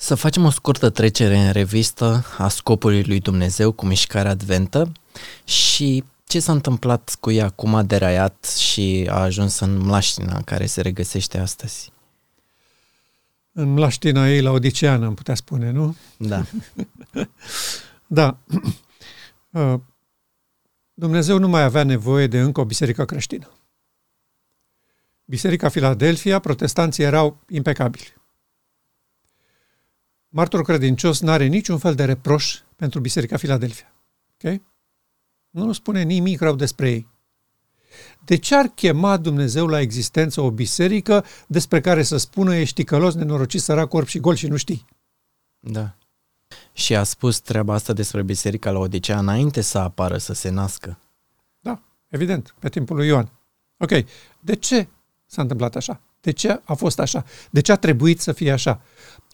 Să facem o scurtă trecere în revistă a scopului lui Dumnezeu cu mișcarea adventă și ce s-a întâmplat cu ea, cum a deraiat și a ajuns în mlaștina în care se regăsește astăzi. În mlaștina ei la Odiceană, am putea spune, nu? Da. da. Uh, Dumnezeu nu mai avea nevoie de încă o biserică creștină. Biserica Filadelfia, protestanții erau impecabili. Martorul credincios nu are niciun fel de reproș pentru Biserica Filadelfia. Okay? Nu spune nimic rău despre ei. De ce ar chema Dumnezeu la existență o biserică despre care să spună ești călos, nenorocit, sărac, corp și gol și nu știi? Da. Și a spus treaba asta despre biserica la Odisea înainte să apară, să se nască. Da, evident, pe timpul lui Ioan. Ok, de ce s-a întâmplat așa? De ce a fost așa? De ce a trebuit să fie așa?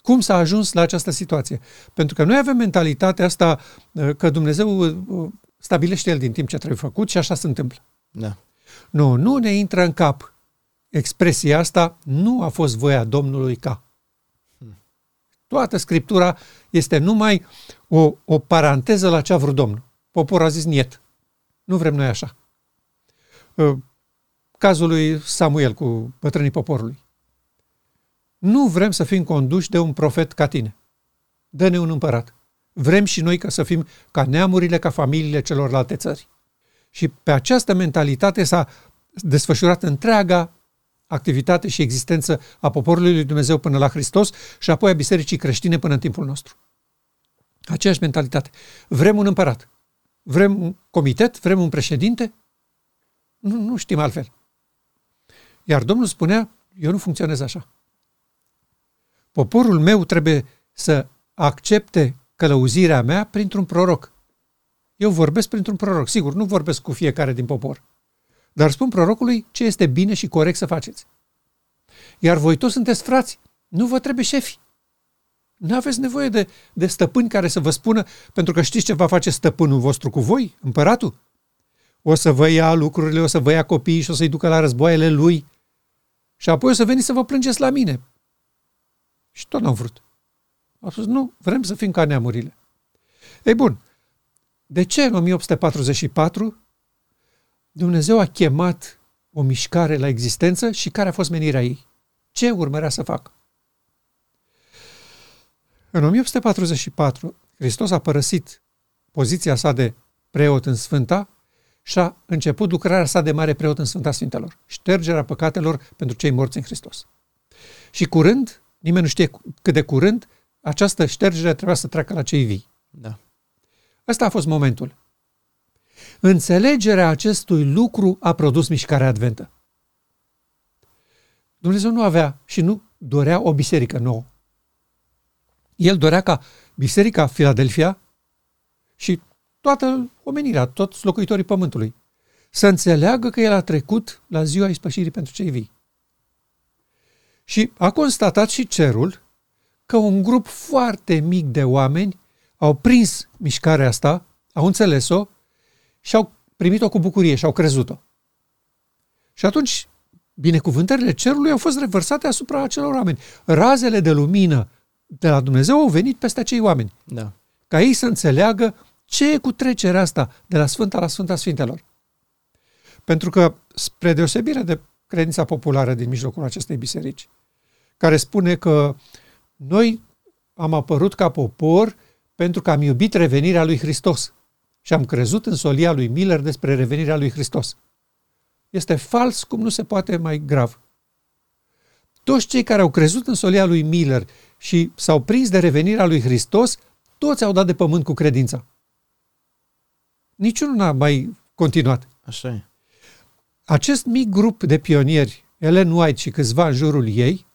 Cum s-a ajuns la această situație? Pentru că noi avem mentalitatea asta uh, că Dumnezeu uh, stabilește El din timp ce trebuie făcut și așa se întâmplă. Da. Nu, nu ne intră în cap expresia asta, nu a fost voia Domnului ca. Hmm. Toată Scriptura este numai o, o paranteză la ce a vrut Domnul. Poporul a zis niet. Nu vrem noi așa. Uh, cazul lui Samuel cu bătrânii poporului. Nu vrem să fim conduși de un profet ca tine. Dă-ne un împărat. Vrem și noi ca să fim ca neamurile, ca familiile celorlalte țări. Și pe această mentalitate s-a desfășurat întreaga activitate și existență a poporului lui Dumnezeu până la Hristos și apoi a bisericii creștine până în timpul nostru. Aceeași mentalitate. Vrem un împărat. Vrem un comitet? Vrem un președinte? Nu, nu știm altfel. Iar Domnul spunea, eu nu funcționez așa. Poporul meu trebuie să accepte călăuzirea mea printr-un proroc. Eu vorbesc printr-un proroc. Sigur, nu vorbesc cu fiecare din popor. Dar spun prorocului ce este bine și corect să faceți. Iar voi toți sunteți frați. Nu vă trebuie șefi. Nu aveți nevoie de, de stăpâni care să vă spună, pentru că știți ce va face stăpânul vostru cu voi, împăratul? O să vă ia lucrurile, o să vă ia copiii și o să-i ducă la războaiele lui. Și apoi o să veniți să vă plângeți la mine. Și tot n-au vrut. Au spus, nu, vrem să fim ca neamurile. Ei bun, de ce în 1844 Dumnezeu a chemat o mișcare la existență și care a fost menirea ei? Ce urmărea să facă? În 1844, Hristos a părăsit poziția sa de preot în Sfânta și a început lucrarea sa de mare preot în Sfânta Sfintelor, ștergerea păcatelor pentru cei morți în Hristos. Și curând, nimeni nu știe cât de curând, această ștergere trebuia să treacă la cei vii. Da. Ăsta a fost momentul. Înțelegerea acestui lucru a produs mișcarea adventă. Dumnezeu nu avea și nu dorea o biserică nouă. El dorea ca biserica Filadelfia și toată omenirea, toți locuitorii pământului, să înțeleagă că el a trecut la ziua ispășirii pentru cei vii. Și a constatat și cerul că un grup foarte mic de oameni au prins mișcarea asta, au înțeles-o și au primit-o cu bucurie și au crezut-o. Și atunci, binecuvântările cerului au fost revărsate asupra acelor oameni. Razele de lumină de la Dumnezeu au venit peste acei oameni. Da. Ca ei să înțeleagă ce e cu trecerea asta de la Sfânta la Sfânta Sfintelor. Pentru că, spre deosebire de credința populară din mijlocul acestei biserici, care spune că noi am apărut ca popor pentru că am iubit revenirea lui Hristos și am crezut în solia lui Miller despre revenirea lui Hristos. Este fals cum nu se poate mai grav. Toți cei care au crezut în solia lui Miller și s-au prins de revenirea lui Hristos, toți au dat de pământ cu credința. Niciunul n-a mai continuat. Așa e. Acest mic grup de pionieri, Ellen White și câțiva în jurul ei,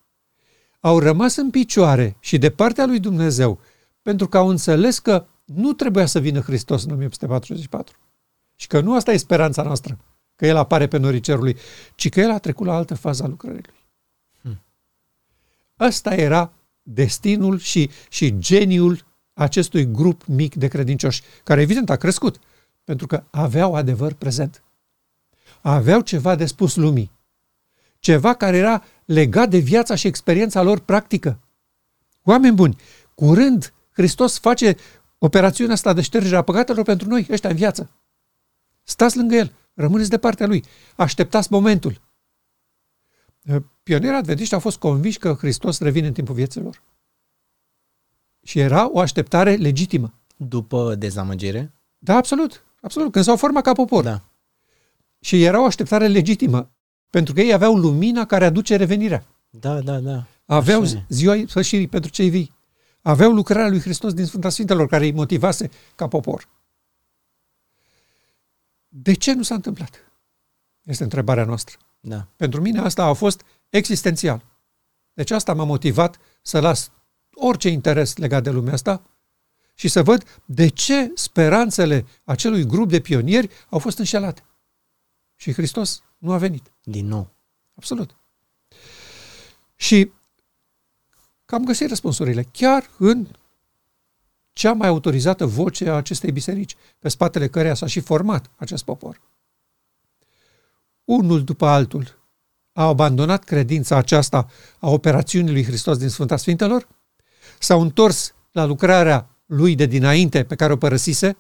au rămas în picioare și de partea lui Dumnezeu, pentru că au înțeles că nu trebuia să vină Hristos în 1844 și că nu asta e speranța noastră, că El apare pe norii cerului, ci că El a trecut la altă fază a lucrării Lui. Hmm. Ăsta era destinul și, și geniul acestui grup mic de credincioși, care evident a crescut, pentru că aveau adevăr prezent. Aveau ceva de spus lumii. Ceva care era legat de viața și experiența lor practică. Oameni buni, curând Hristos face operațiunea asta de ștergere a păcatelor pentru noi, ăștia în viață. Stați lângă El, rămâneți de partea Lui, așteptați momentul. Pionierii adventiști au fost convinși că Hristos revine în timpul vieților. Și era o așteptare legitimă. După dezamăgire? Da, absolut. Absolut. Când s-au format ca popor. Da. Și era o așteptare legitimă. Pentru că ei aveau lumina care aduce revenirea. Da, da, da. Aveau Așa e. ziua sfârșirii pentru cei vii. Aveau lucrarea lui Hristos din Sfânta Sfintelor care îi motivase ca popor. De ce nu s-a întâmplat? Este întrebarea noastră. Da. Pentru mine asta a fost existențial. Deci asta m-a motivat să las orice interes legat de lumea asta și să văd de ce speranțele acelui grup de pionieri au fost înșelate. Și Hristos nu a venit. Din nou. Absolut. Și că am găsit răspunsurile chiar în cea mai autorizată voce a acestei biserici, pe spatele căreia s-a și format acest popor. Unul după altul a abandonat credința aceasta a operațiunii lui Hristos din Sfânta Sfintelor, s-au întors la lucrarea lui de dinainte pe care o părăsise,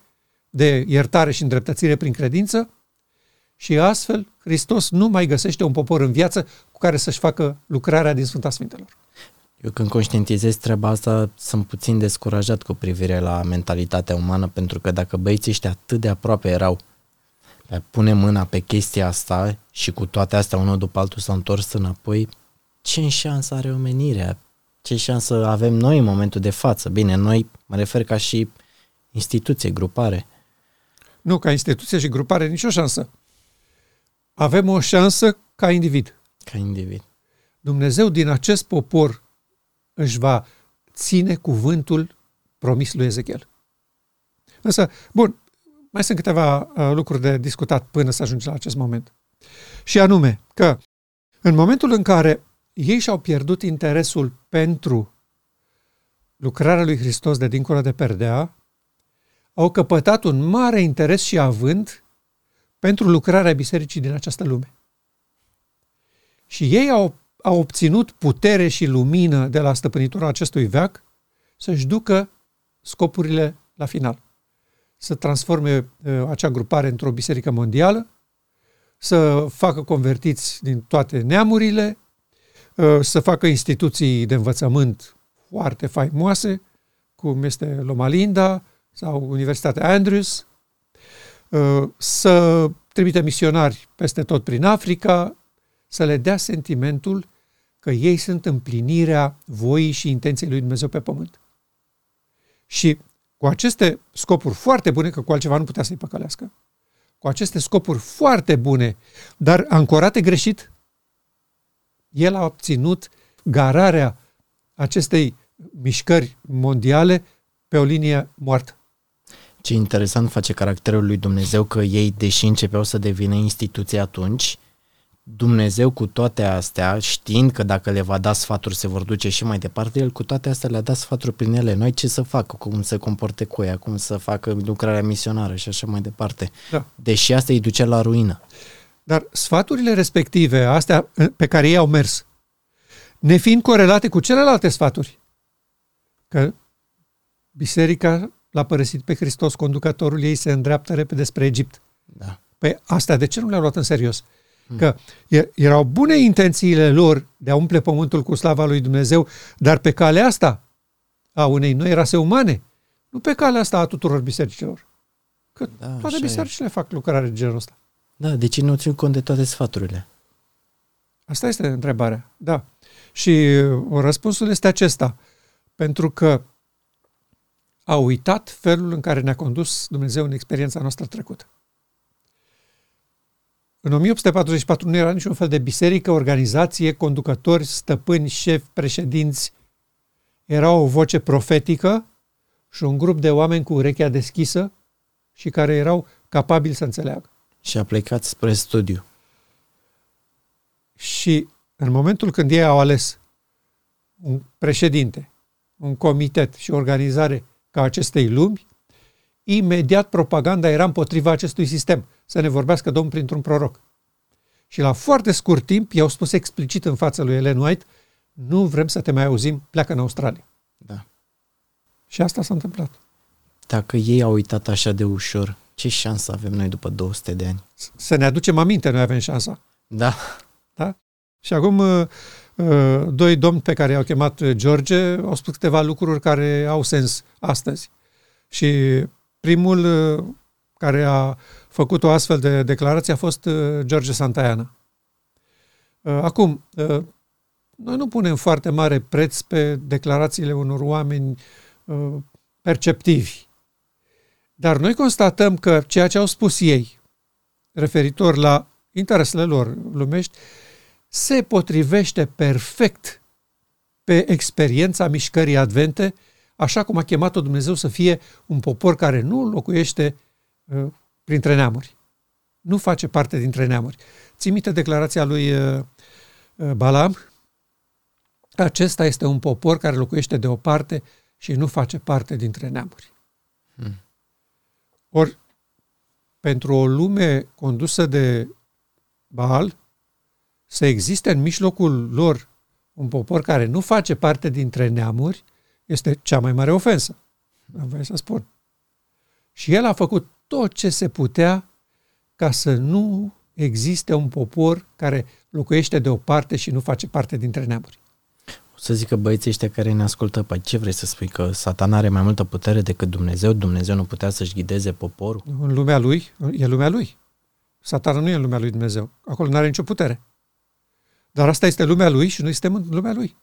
de iertare și îndreptățire prin credință, și astfel Hristos nu mai găsește un popor în viață cu care să-și facă lucrarea din Sfânta Sfintelor. Eu când conștientizez treaba asta, sunt puțin descurajat cu privire la mentalitatea umană, pentru că dacă băieții ăștia atât de aproape erau, dar pune mâna pe chestia asta și cu toate astea unul după altul s-a întors înapoi, ce șansă are omenirea? Ce șansă avem noi în momentul de față? Bine, noi mă refer ca și instituție, grupare. Nu, ca instituție și grupare, nicio șansă. Avem o șansă ca individ. Ca individ. Dumnezeu din acest popor își va ține cuvântul promis lui Ezechiel. Însă, bun, mai sunt câteva uh, lucruri de discutat până să ajungem la acest moment. Și anume că în momentul în care ei și-au pierdut interesul pentru lucrarea lui Hristos de dincolo de perdea, au căpătat un mare interes și avânt pentru lucrarea bisericii din această lume. Și ei au, au obținut putere și lumină de la stăpânitura acestui veac să-și ducă scopurile la final. Să transforme uh, acea grupare într-o biserică mondială, să facă convertiți din toate neamurile, uh, să facă instituții de învățământ foarte faimoase, cum este Loma Linda sau Universitatea Andrews, uh, să trimite misionari peste tot prin Africa, să le dea sentimentul că ei sunt împlinirea voii și intenției lui Dumnezeu pe pământ. Și cu aceste scopuri foarte bune, că cu altceva nu putea să-i păcălească, cu aceste scopuri foarte bune, dar ancorate greșit, el a obținut gararea acestei mișcări mondiale pe o linie moartă. Ce interesant face caracterul lui Dumnezeu că ei, deși începeau să devină instituție atunci, Dumnezeu cu toate astea, știind că dacă le va da sfaturi se vor duce și mai departe, El cu toate astea le-a dat sfaturi prin ele. Noi ce să facă, cum să comporte cu ea, cum să facă lucrarea misionară și așa mai departe. Da. Deși asta îi ducea la ruină. Dar sfaturile respective, astea pe care ei au mers, nefiind corelate cu celelalte sfaturi, că biserica l-a părăsit pe Hristos, conducătorul ei se îndreaptă repede spre Egipt. Da. Păi astea de ce nu le-au luat în serios? Că e- erau bune intențiile lor de a umple pământul cu slava lui Dumnezeu, dar pe calea asta a unei noi rase umane, nu pe calea asta a tuturor bisericilor. Că Da, toate așa e. bisericile fac lucrare de genul ăsta. Da, de ce nu țin cont de toate sfaturile? Asta este întrebarea, da. Și uh, răspunsul este acesta. Pentru că a uitat felul în care ne-a condus Dumnezeu în experiența noastră trecută. În 1844 nu era niciun fel de biserică, organizație, conducători, stăpâni, șefi, președinți. Era o voce profetică și un grup de oameni cu urechea deschisă și care erau capabili să înțeleagă. Și a plecat spre studiu. Și în momentul când ei au ales un președinte, un comitet și o organizare ca acestei lumi, imediat propaganda era împotriva acestui sistem, să ne vorbească Domnul printr-un proroc. Și la foarte scurt timp i-au spus explicit în fața lui Ellen White, nu vrem să te mai auzim, pleacă în Australia. Da. Și asta s-a întâmplat. Dacă ei au uitat așa de ușor, ce șansă avem noi după 200 de ani? Să ne aducem aminte, noi avem șansa. Da. Da? Și acum uh, uh, doi domni pe care i-au chemat George au spus câteva lucruri care au sens astăzi. Și primul uh, care a făcut o astfel de declarație a fost George Santayana. Acum, noi nu punem foarte mare preț pe declarațiile unor oameni perceptivi. Dar noi constatăm că ceea ce au spus ei, referitor la interesele lor lumești, se potrivește perfect pe experiența mișcării advente, așa cum a chemat-o Dumnezeu să fie un popor care nu locuiește uh, printre neamuri. Nu face parte dintre neamuri. Ții minte declarația lui uh, uh, Balam? Acesta este un popor care locuiește deoparte și nu face parte dintre neamuri. Hmm. Ori, pentru o lume condusă de Baal, să existe în mijlocul lor un popor care nu face parte dintre neamuri, este cea mai mare ofensă. Am voie să spun. Și el a făcut tot ce se putea ca să nu existe un popor care locuiește deoparte și nu face parte dintre neamuri. O să zică băieții ăștia care ne ascultă, păi ce vrei să spui, că satan are mai multă putere decât Dumnezeu? Dumnezeu nu putea să-și ghideze poporul? În lumea lui, e lumea lui. Satan nu e în lumea lui Dumnezeu. Acolo nu are nicio putere. Dar asta este lumea lui și noi suntem în lumea lui.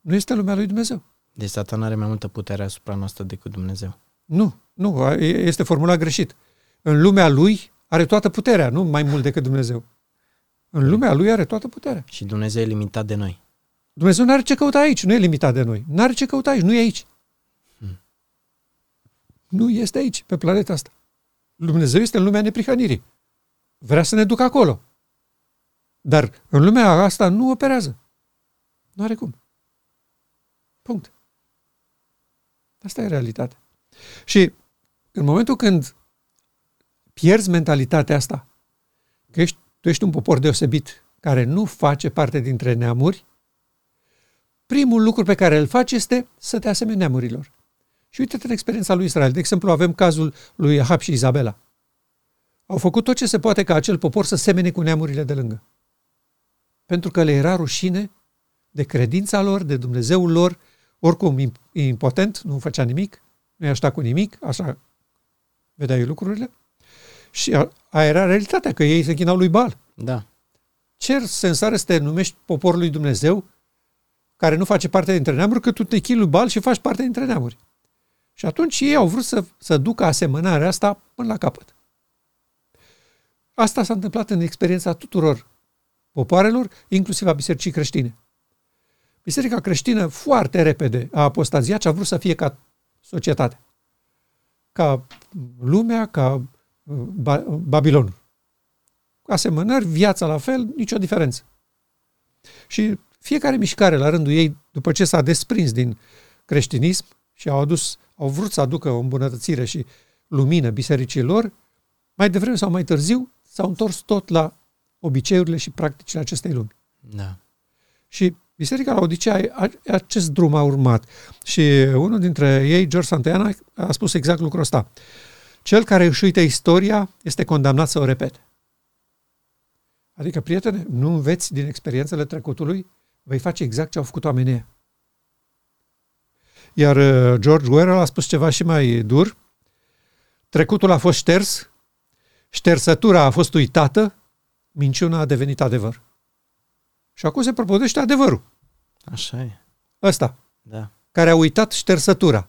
Nu este lumea lui Dumnezeu. Deci Satan are mai multă putere asupra noastră decât Dumnezeu. Nu, nu, este formula greșit. În lumea lui are toată puterea, nu mai mult decât Dumnezeu. În lumea lui are toată puterea. Și Dumnezeu e limitat de noi. Dumnezeu nu are ce căuta aici, nu e limitat de noi. Nu are ce căuta aici, nu e aici. Hmm. Nu este aici, pe planeta asta. Dumnezeu este în lumea neprihănirii. Vrea să ne ducă acolo. Dar în lumea asta nu operează. Nu are cum. Punct. Asta e realitatea. Și în momentul când pierzi mentalitatea asta, că ești, tu ești un popor deosebit, care nu face parte dintre neamuri, primul lucru pe care îl faci este să te asemeni neamurilor. Și uite-te în experiența lui Israel. De exemplu, avem cazul lui Ahab și Izabela. Au făcut tot ce se poate ca acel popor să semene cu neamurile de lângă pentru că le era rușine de credința lor, de Dumnezeul lor, oricum impotent, nu făcea nimic, nu i-a cu nimic, așa vedeai lucrurile. Și aia era realitatea, că ei se închinau lui Bal. Da. Ce sens are să te numești poporul lui Dumnezeu, care nu face parte dintre neamuri, că tu te chinui lui Bal și faci parte dintre neamuri. Și atunci ei au vrut să, să ducă asemănarea asta până la capăt. Asta s-a întâmplat în experiența tuturor popoarelor, inclusiv a bisericii creștine. Biserica creștină foarte repede a apostaziat și a vrut să fie ca societate. Ca lumea, ca uh, Babilonul. Asemănări, viața la fel, nicio diferență. Și fiecare mișcare la rândul ei, după ce s-a desprins din creștinism și au, adus, au vrut să aducă o îmbunătățire și lumină bisericilor, mai devreme sau mai târziu s-au întors tot la obiceiurile și practicile acestei lumi. Da. Și Biserica la Odisea acest drum a urmat. Și unul dintre ei, George Santayana, a spus exact lucrul ăsta. Cel care își uită istoria este condamnat să o repete. Adică, prietene, nu înveți din experiențele trecutului, vei face exact ce au făcut oamenii Iar uh, George Orwell a spus ceva și mai dur. Trecutul a fost șters, ștersătura a fost uitată, minciuna a devenit adevăr. Și acum se propozește adevărul. Așa e. Ăsta. Da. Care a uitat ștersătura.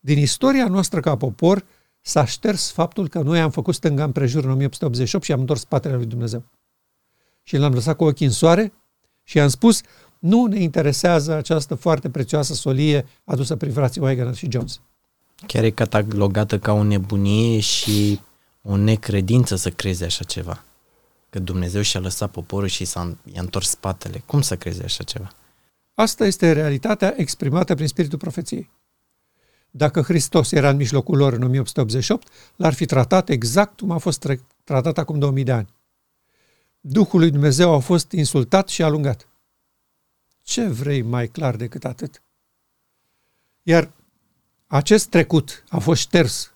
Din istoria noastră ca popor s-a șters faptul că noi am făcut stânga împrejur în 1888 și am întors spatele lui Dumnezeu. Și l-am lăsat cu ochii în soare și i-am spus, nu ne interesează această foarte prețioasă solie adusă prin frații Wagner și Jones. Chiar e catalogată ca o nebunie și o necredință să crezi așa ceva. Că Dumnezeu și-a lăsat poporul și s-a i-a întors spatele. Cum să crezi așa ceva? Asta este realitatea exprimată prin spiritul profeției. Dacă Hristos era în mijlocul lor în 1888, l-ar fi tratat exact cum a fost tratat acum 2000 de ani. Duhul lui Dumnezeu a fost insultat și alungat. Ce vrei mai clar decât atât? Iar acest trecut a fost șters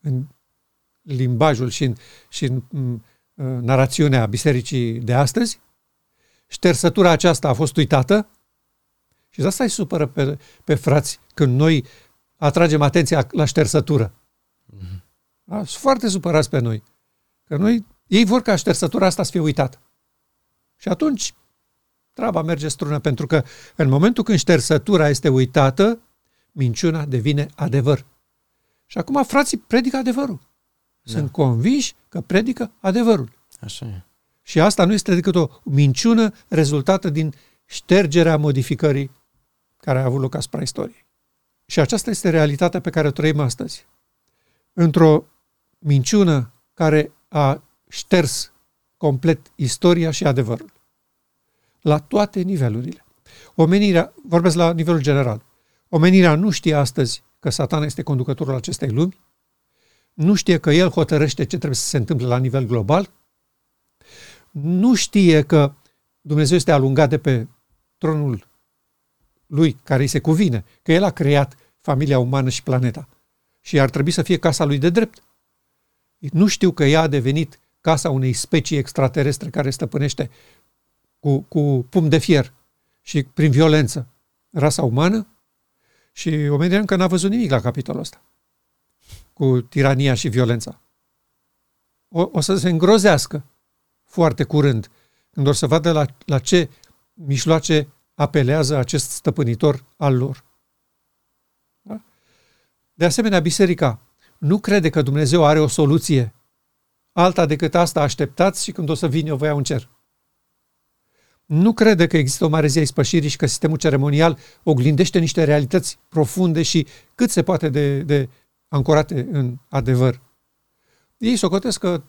în limbajul și în, și în, în, în narațiunea bisericii de astăzi. Ștersătura aceasta a fost uitată și de asta îi supără pe, pe frați când noi atragem atenția la ștersătură. Mm-hmm. Da? Sunt foarte supărați pe noi. Că noi, ei vor ca ștersătura asta să fie uitată. Și atunci treaba merge strună, pentru că în momentul când ștersătura este uitată, minciuna devine adevăr. Și acum frații predică adevărul. Da. Sunt convinși că predică adevărul. Așa e. Și asta nu este decât o minciună rezultată din ștergerea modificării care a avut loc asupra istoriei. Și aceasta este realitatea pe care o trăim astăzi. Într-o minciună care a șters complet istoria și adevărul. La toate nivelurile. Omenirea, vorbesc la nivelul general, omenirea nu știe astăzi că satana este conducătorul acestei lumi, nu știe că el hotărăște ce trebuie să se întâmple la nivel global, nu știe că Dumnezeu este alungat de pe tronul lui care îi se cuvine, că el a creat familia umană și planeta. Și ar trebui să fie casa lui de drept. Nu știu că ea a devenit casa unei specii extraterestre care stăpânește cu, cu pum de fier și prin violență rasa umană. Și omenirea încă n-a văzut nimic la capitolul ăsta cu tirania și violența. O, o să se îngrozească foarte curând când o să vadă la, la ce mișloace apelează acest stăpânitor al lor. Da? De asemenea, biserica nu crede că Dumnezeu are o soluție alta decât asta așteptați și când o să vin eu vă iau în cer. Nu crede că există o mare zi a ispășirii și că sistemul ceremonial oglindește niște realități profunde și cât se poate de, de ancorate în adevăr. Ei socotesc că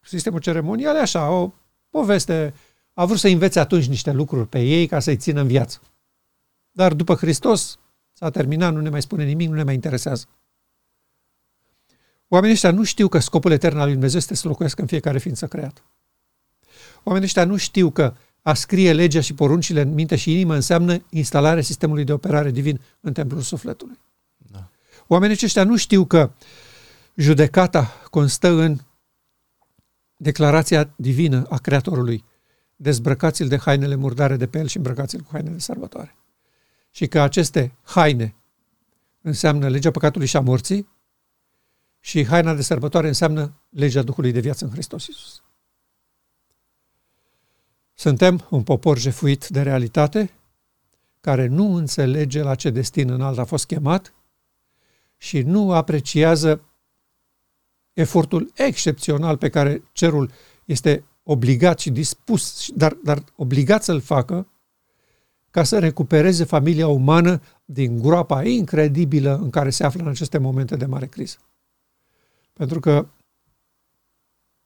sistemul ceremonial e așa, o poveste, a vrut să învețe atunci niște lucruri pe ei ca să-i țină în viață. Dar după Hristos s-a terminat, nu ne mai spune nimic, nu ne mai interesează. Oamenii ăștia nu știu că scopul etern al lui Dumnezeu este să locuiască în fiecare ființă creată. Oamenii ăștia nu știu că a scrie legea și poruncile în minte și inimă înseamnă instalarea sistemului de operare divin în templul sufletului. Da. Oamenii aceștia nu știu că judecata constă în declarația divină a Creatorului. Dezbrăcați-l de hainele murdare de pe el și îmbrăcați-l cu hainele de sărbătoare. Și că aceste haine înseamnă legea păcatului și a morții și haina de sărbătoare înseamnă legea Duhului de viață în Hristos Iisus. Suntem un popor jefuit de realitate, care nu înțelege la ce destin înalt a fost chemat și nu apreciază efortul excepțional pe care cerul este obligat și dispus, dar, dar obligat să-l facă ca să recupereze familia umană din groapa incredibilă în care se află în aceste momente de mare criză. Pentru că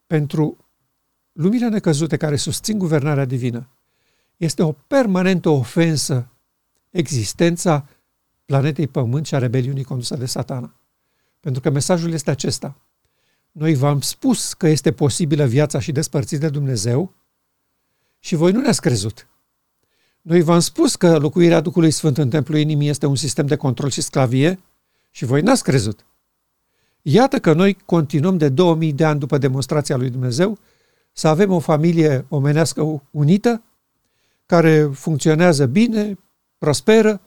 pentru lumile necăzute care susțin guvernarea divină, este o permanentă ofensă existența planetei Pământ și a rebeliunii condusă de satana. Pentru că mesajul este acesta. Noi v-am spus că este posibilă viața și despărțiți de Dumnezeu și voi nu ne-ați crezut. Noi v-am spus că locuirea Duhului Sfânt în templul inimii este un sistem de control și sclavie și voi n-ați crezut. Iată că noi continuăm de 2000 de ani după demonstrația lui Dumnezeu să avem o familie omenească unită, care funcționează bine, prosperă,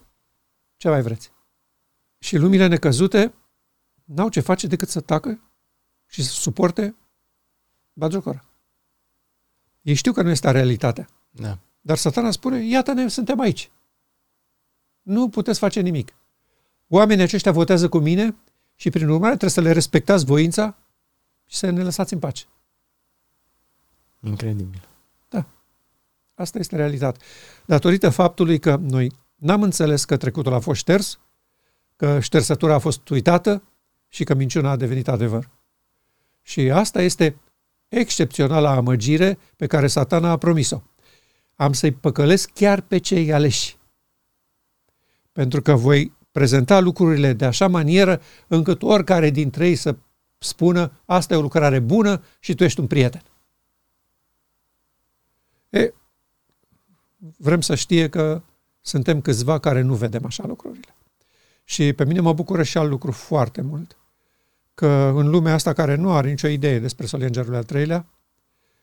ce mai vreți. Și lumile necăzute n-au ce face decât să tacă și să suporte bagiocora. Ei știu că nu este realitatea. Da. Dar satana spune, iată-ne, suntem aici. Nu puteți face nimic. Oamenii aceștia votează cu mine și prin urmare trebuie să le respectați voința și să ne lăsați în pace. Incredibil. Da. Asta este realitatea. Datorită faptului că noi n-am înțeles că trecutul a fost șters, că ștersătura a fost uitată și că minciuna a devenit adevăr. Și asta este excepționala amăgire pe care satana a promis-o. Am să-i păcălesc chiar pe cei aleși. Pentru că voi prezenta lucrurile de așa manieră încât oricare dintre ei să spună asta e o lucrare bună și tu ești un prieten. E, vrem să știe că suntem câțiva care nu vedem așa lucrurile. Și pe mine mă bucură și alt lucru foarte mult, că în lumea asta care nu are nicio idee despre solia Îngerului al treilea,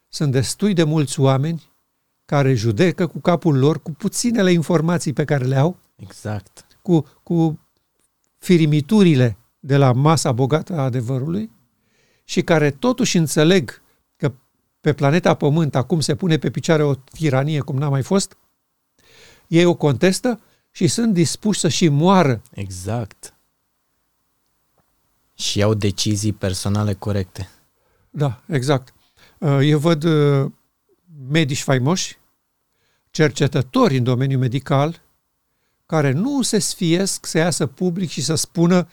sunt destui de mulți oameni care judecă cu capul lor, cu puținele informații pe care le au, Exact. cu, cu firimiturile de la masa bogată a adevărului și care totuși înțeleg că pe planeta Pământ acum se pune pe picioare o tiranie cum n-a mai fost, ei o contestă și sunt dispuși să și moară. Exact. Și iau decizii personale corecte. Da, exact. Uh, Eu văd uh, medici faimoși, cercetători în domeniul medical, care nu se sfiesc să iasă public și să spună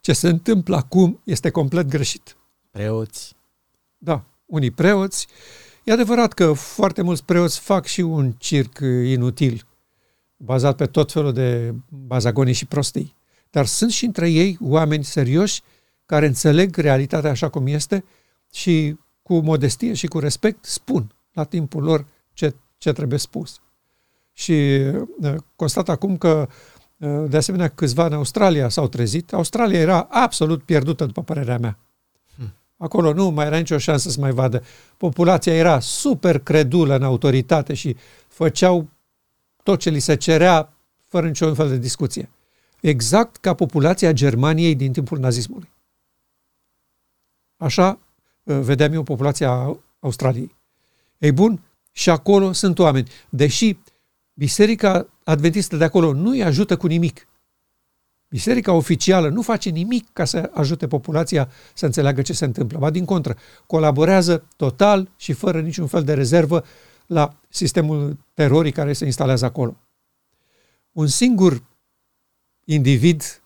ce se întâmplă acum este complet greșit. Preoți. Da, unii preoți. E adevărat că foarte mulți preoți fac și un circ inutil, bazat pe tot felul de bazagonii și prostii. Dar sunt și între ei oameni serioși care înțeleg realitatea așa cum este și cu modestie și cu respect spun la timpul lor ce, ce trebuie spus. Și uh, constat acum că, uh, de asemenea, câțiva în Australia s-au trezit. Australia era absolut pierdută, după părerea mea. Acolo nu mai era nicio șansă să mai vadă. Populația era super credulă în autoritate și făceau tot ce li se cerea fără niciun fel de discuție. Exact ca populația Germaniei din timpul nazismului. Așa uh, vedeam eu populația Australiei. Ei bun, și acolo sunt oameni. Deși Biserica Adventistă de acolo nu îi ajută cu nimic. Biserica oficială nu face nimic ca să ajute populația să înțeleagă ce se întâmplă. Ba din contră, colaborează total și fără niciun fel de rezervă la sistemul terorii care se instalează acolo. Un singur individ,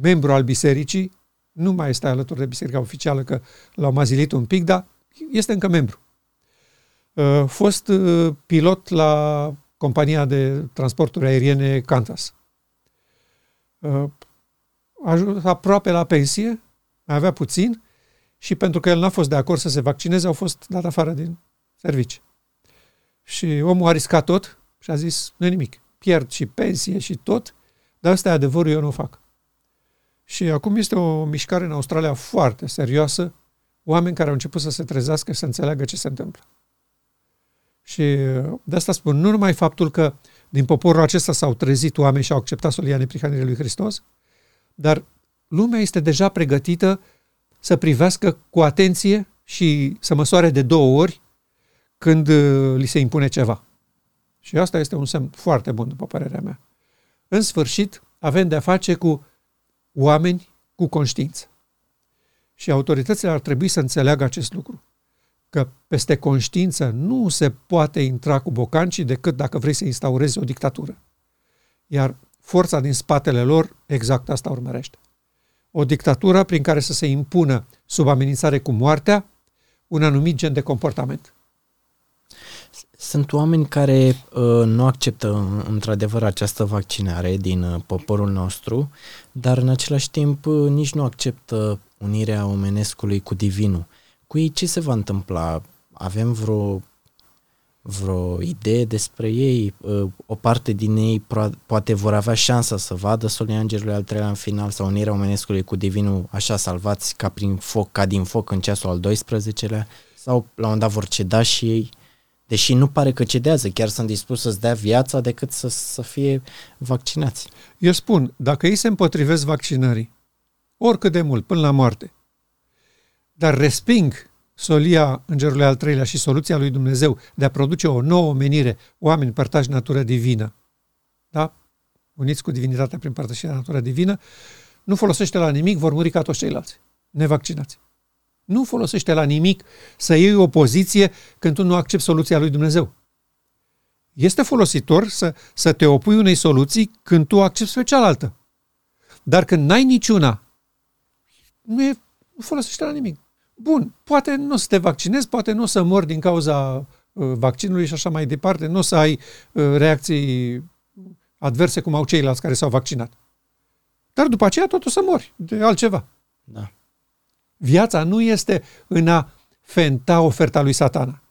membru al bisericii, nu mai este alături de biserica oficială, că l-au mazilit un pic, dar este încă membru. Uh, fost uh, pilot la compania de transporturi aeriene Qantas. Uh, A ajuns aproape la pensie, mai avea puțin și pentru că el n-a fost de acord să se vaccineze, au fost dat afară din servici. Și omul a riscat tot și a zis, nu nimic, pierd și pensie și tot, dar ăsta e adevărul, eu nu o fac. Și acum este o mișcare în Australia foarte serioasă, oameni care au început să se trezească și să înțeleagă ce se întâmplă. Și de asta spun, nu numai faptul că din poporul acesta s-au trezit oameni și au acceptat solia neprihănirii lui Hristos, dar lumea este deja pregătită să privească cu atenție și să măsoare de două ori când uh, li se impune ceva. Și asta este un semn foarte bun, după părerea mea. În sfârșit, avem de-a face cu oameni cu conștiință. Și autoritățile ar trebui să înțeleagă acest lucru. Că peste conștiință nu se poate intra cu bocancii decât dacă vrei să instaurezi o dictatură. Iar forța din spatele lor exact asta urmărește. O dictatură prin care să se impună sub amenințare cu moartea un anumit gen de comportament. Sunt oameni care uh, nu acceptă într-adevăr această vaccinare din uh, poporul nostru, dar în același timp uh, nici nu acceptă unirea omenescului cu divinul. Cu ei ce se va întâmpla? Avem vreo, vreo idee despre ei? Uh, o parte din ei pro- poate vor avea șansa să vadă solia Îngerului al treilea în final sau unirea omenescului cu divinul așa salvați ca prin foc, ca din foc în ceasul al 12-lea? Sau la un moment dat vor ceda și ei? Deși nu pare că cedează, chiar sunt dispus să-ți dea viața decât să, să fie vaccinați. Eu spun, dacă ei se împotrivesc vaccinării, oricât de mult, până la moarte, dar resping solia Îngerului al treilea și soluția lui Dumnezeu de a produce o nouă omenire, oameni părtași natură divină, da? uniți cu divinitatea prin părtășirea natură divină, nu folosește la nimic, vor muri ca toți ceilalți, nevaccinați. Nu folosește la nimic să iei o poziție când tu nu accepti soluția lui Dumnezeu. Este folositor să, să te opui unei soluții când tu accepti pe cealaltă. Dar când n-ai niciuna, nu, e, nu folosește la nimic. Bun, poate nu o să te vaccinezi, poate nu o să mori din cauza uh, vaccinului și așa mai departe, nu o să ai uh, reacții adverse cum au ceilalți care s-au vaccinat. Dar după aceea tot o să mori de altceva. Da. Viața nu este în a fenta oferta lui satana.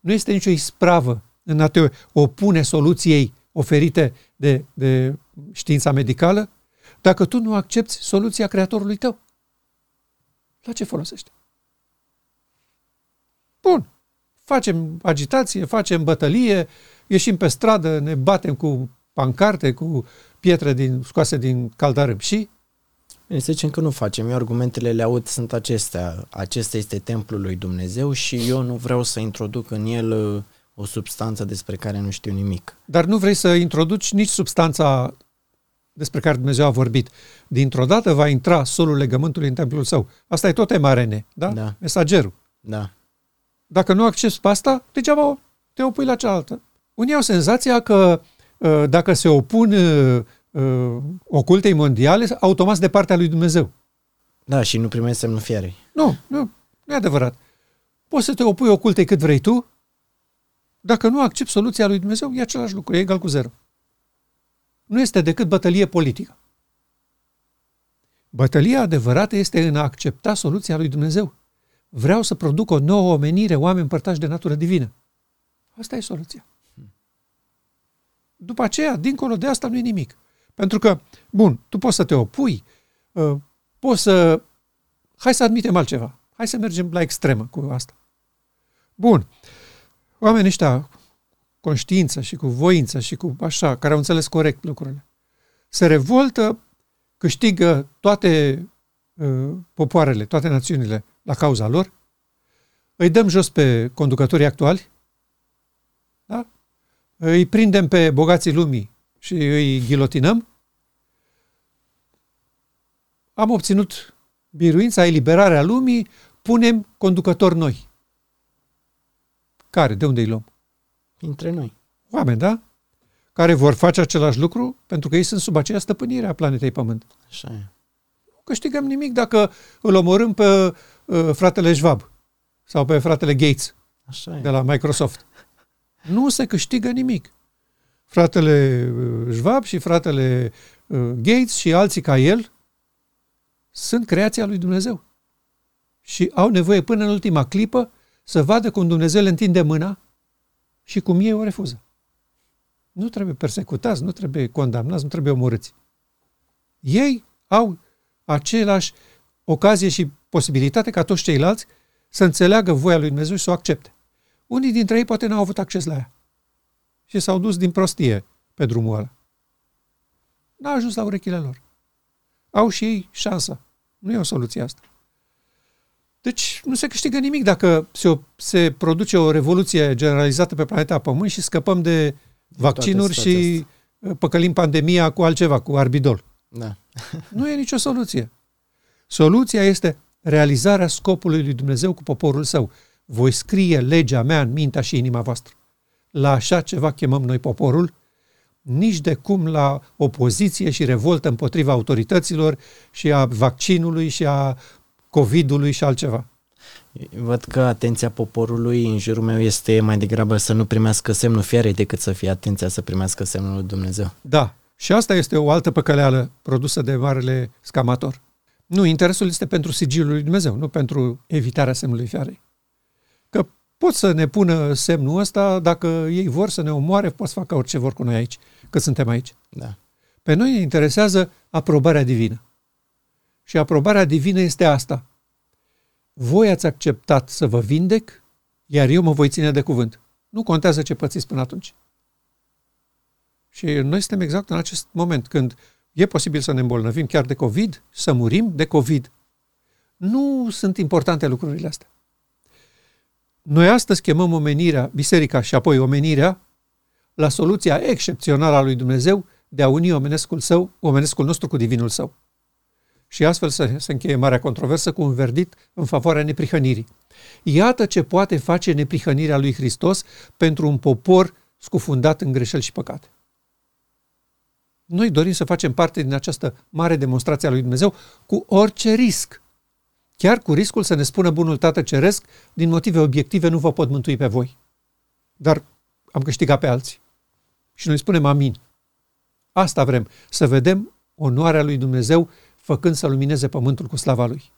Nu este nicio ispravă în a te opune soluției oferite de, de știința medicală, dacă tu nu accepti soluția creatorului tău? La ce folosește? Bun. Facem agitație, facem bătălie, ieșim pe stradă, ne batem cu pancarte, cu pietre din, scoase din caldarâm și Bine, să zicem că nu facem. Eu argumentele le aud sunt acestea. Acesta este templul lui Dumnezeu și eu nu vreau să introduc în el uh, o substanță despre care nu știu nimic. Dar nu vrei să introduci nici substanța despre care Dumnezeu a vorbit. Dintr-o dată va intra solul legământului în templul său. Asta e tot mRNA, da? Da. Mesagerul. Da. Dacă nu accepti pe asta, degeaba te opui la cealaltă. Unii au senzația că uh, dacă se opun uh, uh, ocultei mondiale, automat de partea lui Dumnezeu. Da, și nu primești semnul fiarei. Nu, nu, nu e adevărat. Poți să te opui ocultei cât vrei tu, dacă nu accepti soluția lui Dumnezeu, e același lucru, e egal cu zero. Nu este decât bătălie politică. Bătălia adevărată este în a accepta soluția lui Dumnezeu. Vreau să produc o nouă omenire, oameni părtași de natură divină. Asta e soluția. După aceea, dincolo de asta, nu e nimic. Pentru că, bun, tu poți să te opui, uh, poți să... Hai să admitem altceva. Hai să mergem la extremă cu asta. Bun. Oamenii ăștia conștiință și cu voință și cu așa, care au înțeles corect lucrurile, se revoltă, câștigă toate uh, popoarele, toate națiunile la cauza lor, îi dăm jos pe conducătorii actuali, da? îi prindem pe bogații lumii și îi ghilotinăm, am obținut biruința, eliberarea lumii, punem conducători noi. Care? De unde îi luăm? Între noi. Oameni, da? Care vor face același lucru pentru că ei sunt sub aceea stăpânire a planetei Pământ. Așa e. Nu câștigăm nimic dacă îl omorâm pe uh, fratele Schwab sau pe fratele Gates Așa e. de la Microsoft. Nu se câștigă nimic. Fratele uh, Schwab și fratele uh, Gates și alții ca el sunt creația lui Dumnezeu. Și au nevoie până în ultima clipă să vadă cum Dumnezeu le întinde mâna și cum ei o refuză. Nu trebuie persecutați, nu trebuie condamnați, nu trebuie omorâți. Ei au același ocazie și posibilitate ca toți ceilalți să înțeleagă voia lui Dumnezeu și să o accepte. Unii dintre ei poate n-au avut acces la ea și s-au dus din prostie pe drumul ăla. N-a ajuns la urechile lor. Au și ei șansa. Nu e o soluție asta. Deci nu se câștigă nimic dacă se, se produce o revoluție generalizată pe planeta Pământ și scăpăm de vaccinuri și astea. păcălim pandemia cu altceva, cu arbidol. Da. nu e nicio soluție. Soluția este realizarea scopului lui Dumnezeu cu poporul său. Voi scrie legea mea în mintea și inima voastră. La așa ceva chemăm noi poporul, nici de cum la opoziție și revoltă împotriva autorităților și a vaccinului și a COVID-ului și altceva. Văd că atenția poporului în jurul meu este mai degrabă să nu primească semnul fiarei decât să fie atenția să primească semnul lui Dumnezeu. Da. Și asta este o altă păcăleală produsă de marele scamator. Nu, interesul este pentru sigilul lui Dumnezeu, nu pentru evitarea semnului fiarei. Că pot să ne pună semnul ăsta, dacă ei vor să ne omoare, pot să facă orice vor cu noi aici, că suntem aici. Da. Pe noi ne interesează aprobarea divină. Și aprobarea divină este asta. Voi ați acceptat să vă vindec, iar eu mă voi ține de cuvânt. Nu contează ce pățiți până atunci. Și noi suntem exact în acest moment, când e posibil să ne îmbolnăvim chiar de COVID, să murim de COVID. Nu sunt importante lucrurile astea. Noi astăzi chemăm omenirea, biserica și apoi omenirea, la soluția excepțională a lui Dumnezeu de a uni omenescul său, omenescul nostru cu divinul său și astfel să se încheie marea controversă cu un verdict în favoarea neprihănirii. Iată ce poate face neprihănirea lui Hristos pentru un popor scufundat în greșeli și păcate. Noi dorim să facem parte din această mare demonstrație a lui Dumnezeu cu orice risc. Chiar cu riscul să ne spună bunul Tată Ceresc, din motive obiective nu vă pot mântui pe voi. Dar am câștigat pe alții. Și noi spunem amin. Asta vrem, să vedem onoarea lui Dumnezeu făcând să lumineze pământul cu slava lui.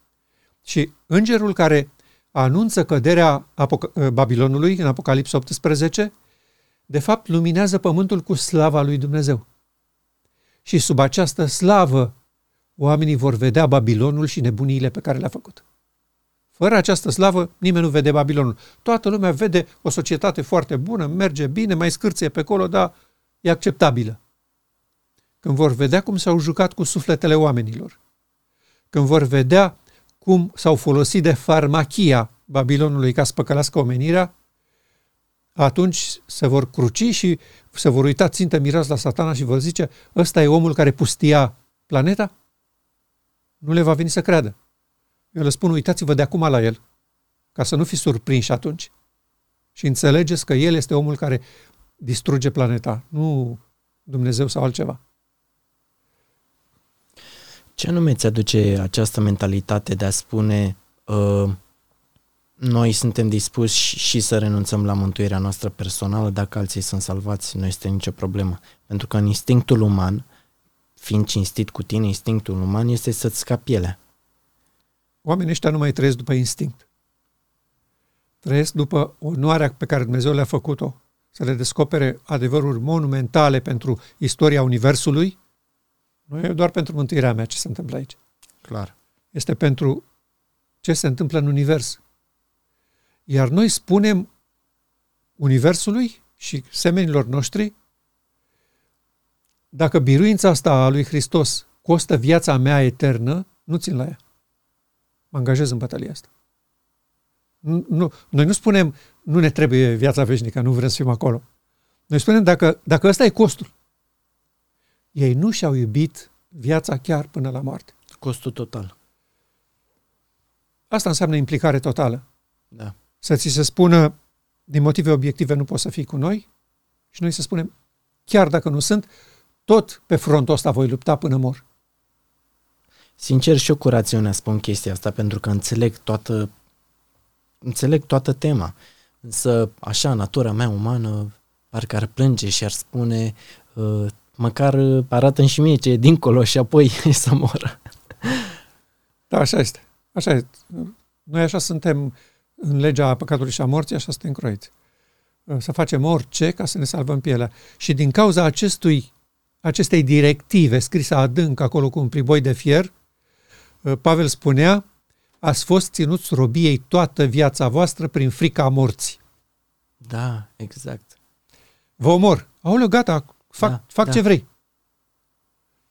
Și îngerul care anunță căderea Apoc- Babilonului în Apocalipsa 18, de fapt luminează pământul cu slava lui Dumnezeu. Și sub această slavă oamenii vor vedea Babilonul și nebuniile pe care le-a făcut. Fără această slavă, nimeni nu vede Babilonul. Toată lumea vede o societate foarte bună, merge bine, mai scârție pe acolo, dar e acceptabilă. Când vor vedea cum s-au jucat cu sufletele oamenilor, când vor vedea cum s-au folosit de farmachia Babilonului ca să păcălească omenirea, atunci se vor cruci și se vor uita țintă mirați la satana și vor zice, ăsta e omul care pustia planeta? Nu le va veni să creadă. Eu le spun, uitați-vă de acum la el, ca să nu fiți surprinși atunci. Și înțelegeți că el este omul care distruge planeta, nu Dumnezeu sau altceva. Ce anume ți aduce această mentalitate de a spune uh, noi suntem dispuși și să renunțăm la mântuirea noastră personală dacă alții sunt salvați, nu este nicio problemă. Pentru că în instinctul uman, fiind cinstit cu tine, instinctul uman este să-ți scapi pielea. Oamenii ăștia nu mai trăiesc după instinct. Trăiesc după onoarea pe care Dumnezeu le-a făcut-o, să le descopere adevăruri monumentale pentru istoria Universului, nu e doar pentru mântuirea mea ce se întâmplă aici. Clar. Este pentru ce se întâmplă în Univers. Iar noi spunem Universului și semenilor noștri, dacă biruința asta a lui Hristos costă viața mea eternă, nu țin la ea. Mă angajez în bătălia asta. Nu, nu, noi nu spunem, nu ne trebuie viața veșnică, nu vrem să fim acolo. Noi spunem, dacă, dacă ăsta e costul, ei nu și-au iubit viața chiar până la moarte. Costul total. Asta înseamnă implicare totală. Da. Să ți se spună, din motive obiective nu poți să fii cu noi și noi să spunem, chiar dacă nu sunt, tot pe frontul ăsta voi lupta până mor. Sincer și eu cu rațiunea spun chestia asta pentru că înțeleg toată înțeleg toată tema. Însă, așa, natura mea umană parcă ar plânge și ar spune uh, măcar arată și mie ce e dincolo și apoi să moră. Da, așa este. Așa este. Noi așa suntem în legea păcatului și a morții, așa suntem croiți. Să facem orice ca să ne salvăm pielea. Și din cauza acestui, acestei directive scrise adânc acolo cu un priboi de fier, Pavel spunea, ați fost ținuți robiei toată viața voastră prin frica morții. Da, exact. Vă omor. Aoleu, gata, fac, da, fac da. ce vrei.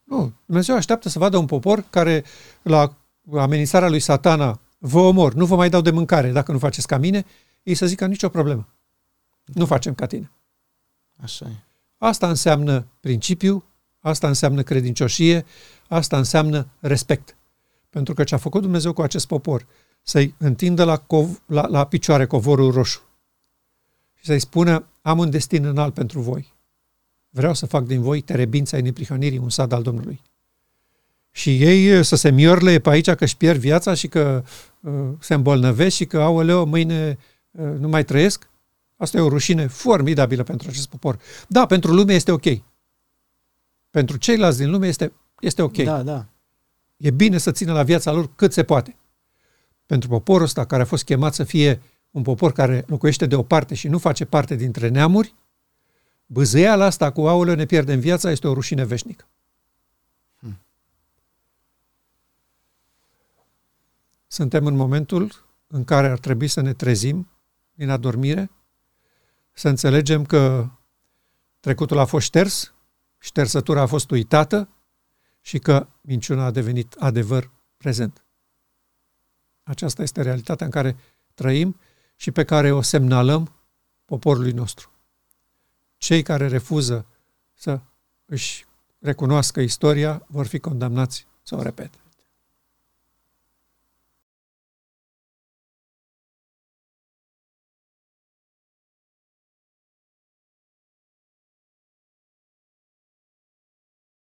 Nu, Dumnezeu așteaptă să vadă un popor care la amenințarea lui satana vă omor, nu vă mai dau de mâncare dacă nu faceți ca mine, ei să zică nicio problemă. Nu facem ca tine. Așa e. Asta înseamnă principiu, asta înseamnă credincioșie, asta înseamnă respect. Pentru că ce a făcut Dumnezeu cu acest popor, să-i întindă la, cov, la, la picioare covorul roșu și să-i spună, am un destin înalt pentru voi. Vreau să fac din voi terebința ai neprihănirii, un sad al Domnului. Și ei uh, să se miorle pe aici că își pierd viața și că uh, se îmbolnăvesc și că, aoleo, mâine uh, nu mai trăiesc, asta e o rușine formidabilă pentru acest popor. Da, pentru lume este ok. Pentru ceilalți din lume este, este ok. Da, da. E bine să țină la viața lor cât se poate. Pentru poporul ăsta care a fost chemat să fie un popor care locuiește de o parte și nu face parte dintre neamuri, Băzăiala asta cu aulă ne pierdem viața este o rușine veșnică. Hmm. Suntem în momentul în care ar trebui să ne trezim din adormire, să înțelegem că trecutul a fost șters, ștersătura a fost uitată și că minciuna a devenit adevăr prezent. Aceasta este realitatea în care trăim și pe care o semnalăm poporului nostru cei care refuză să își recunoască istoria vor fi condamnați să o repete.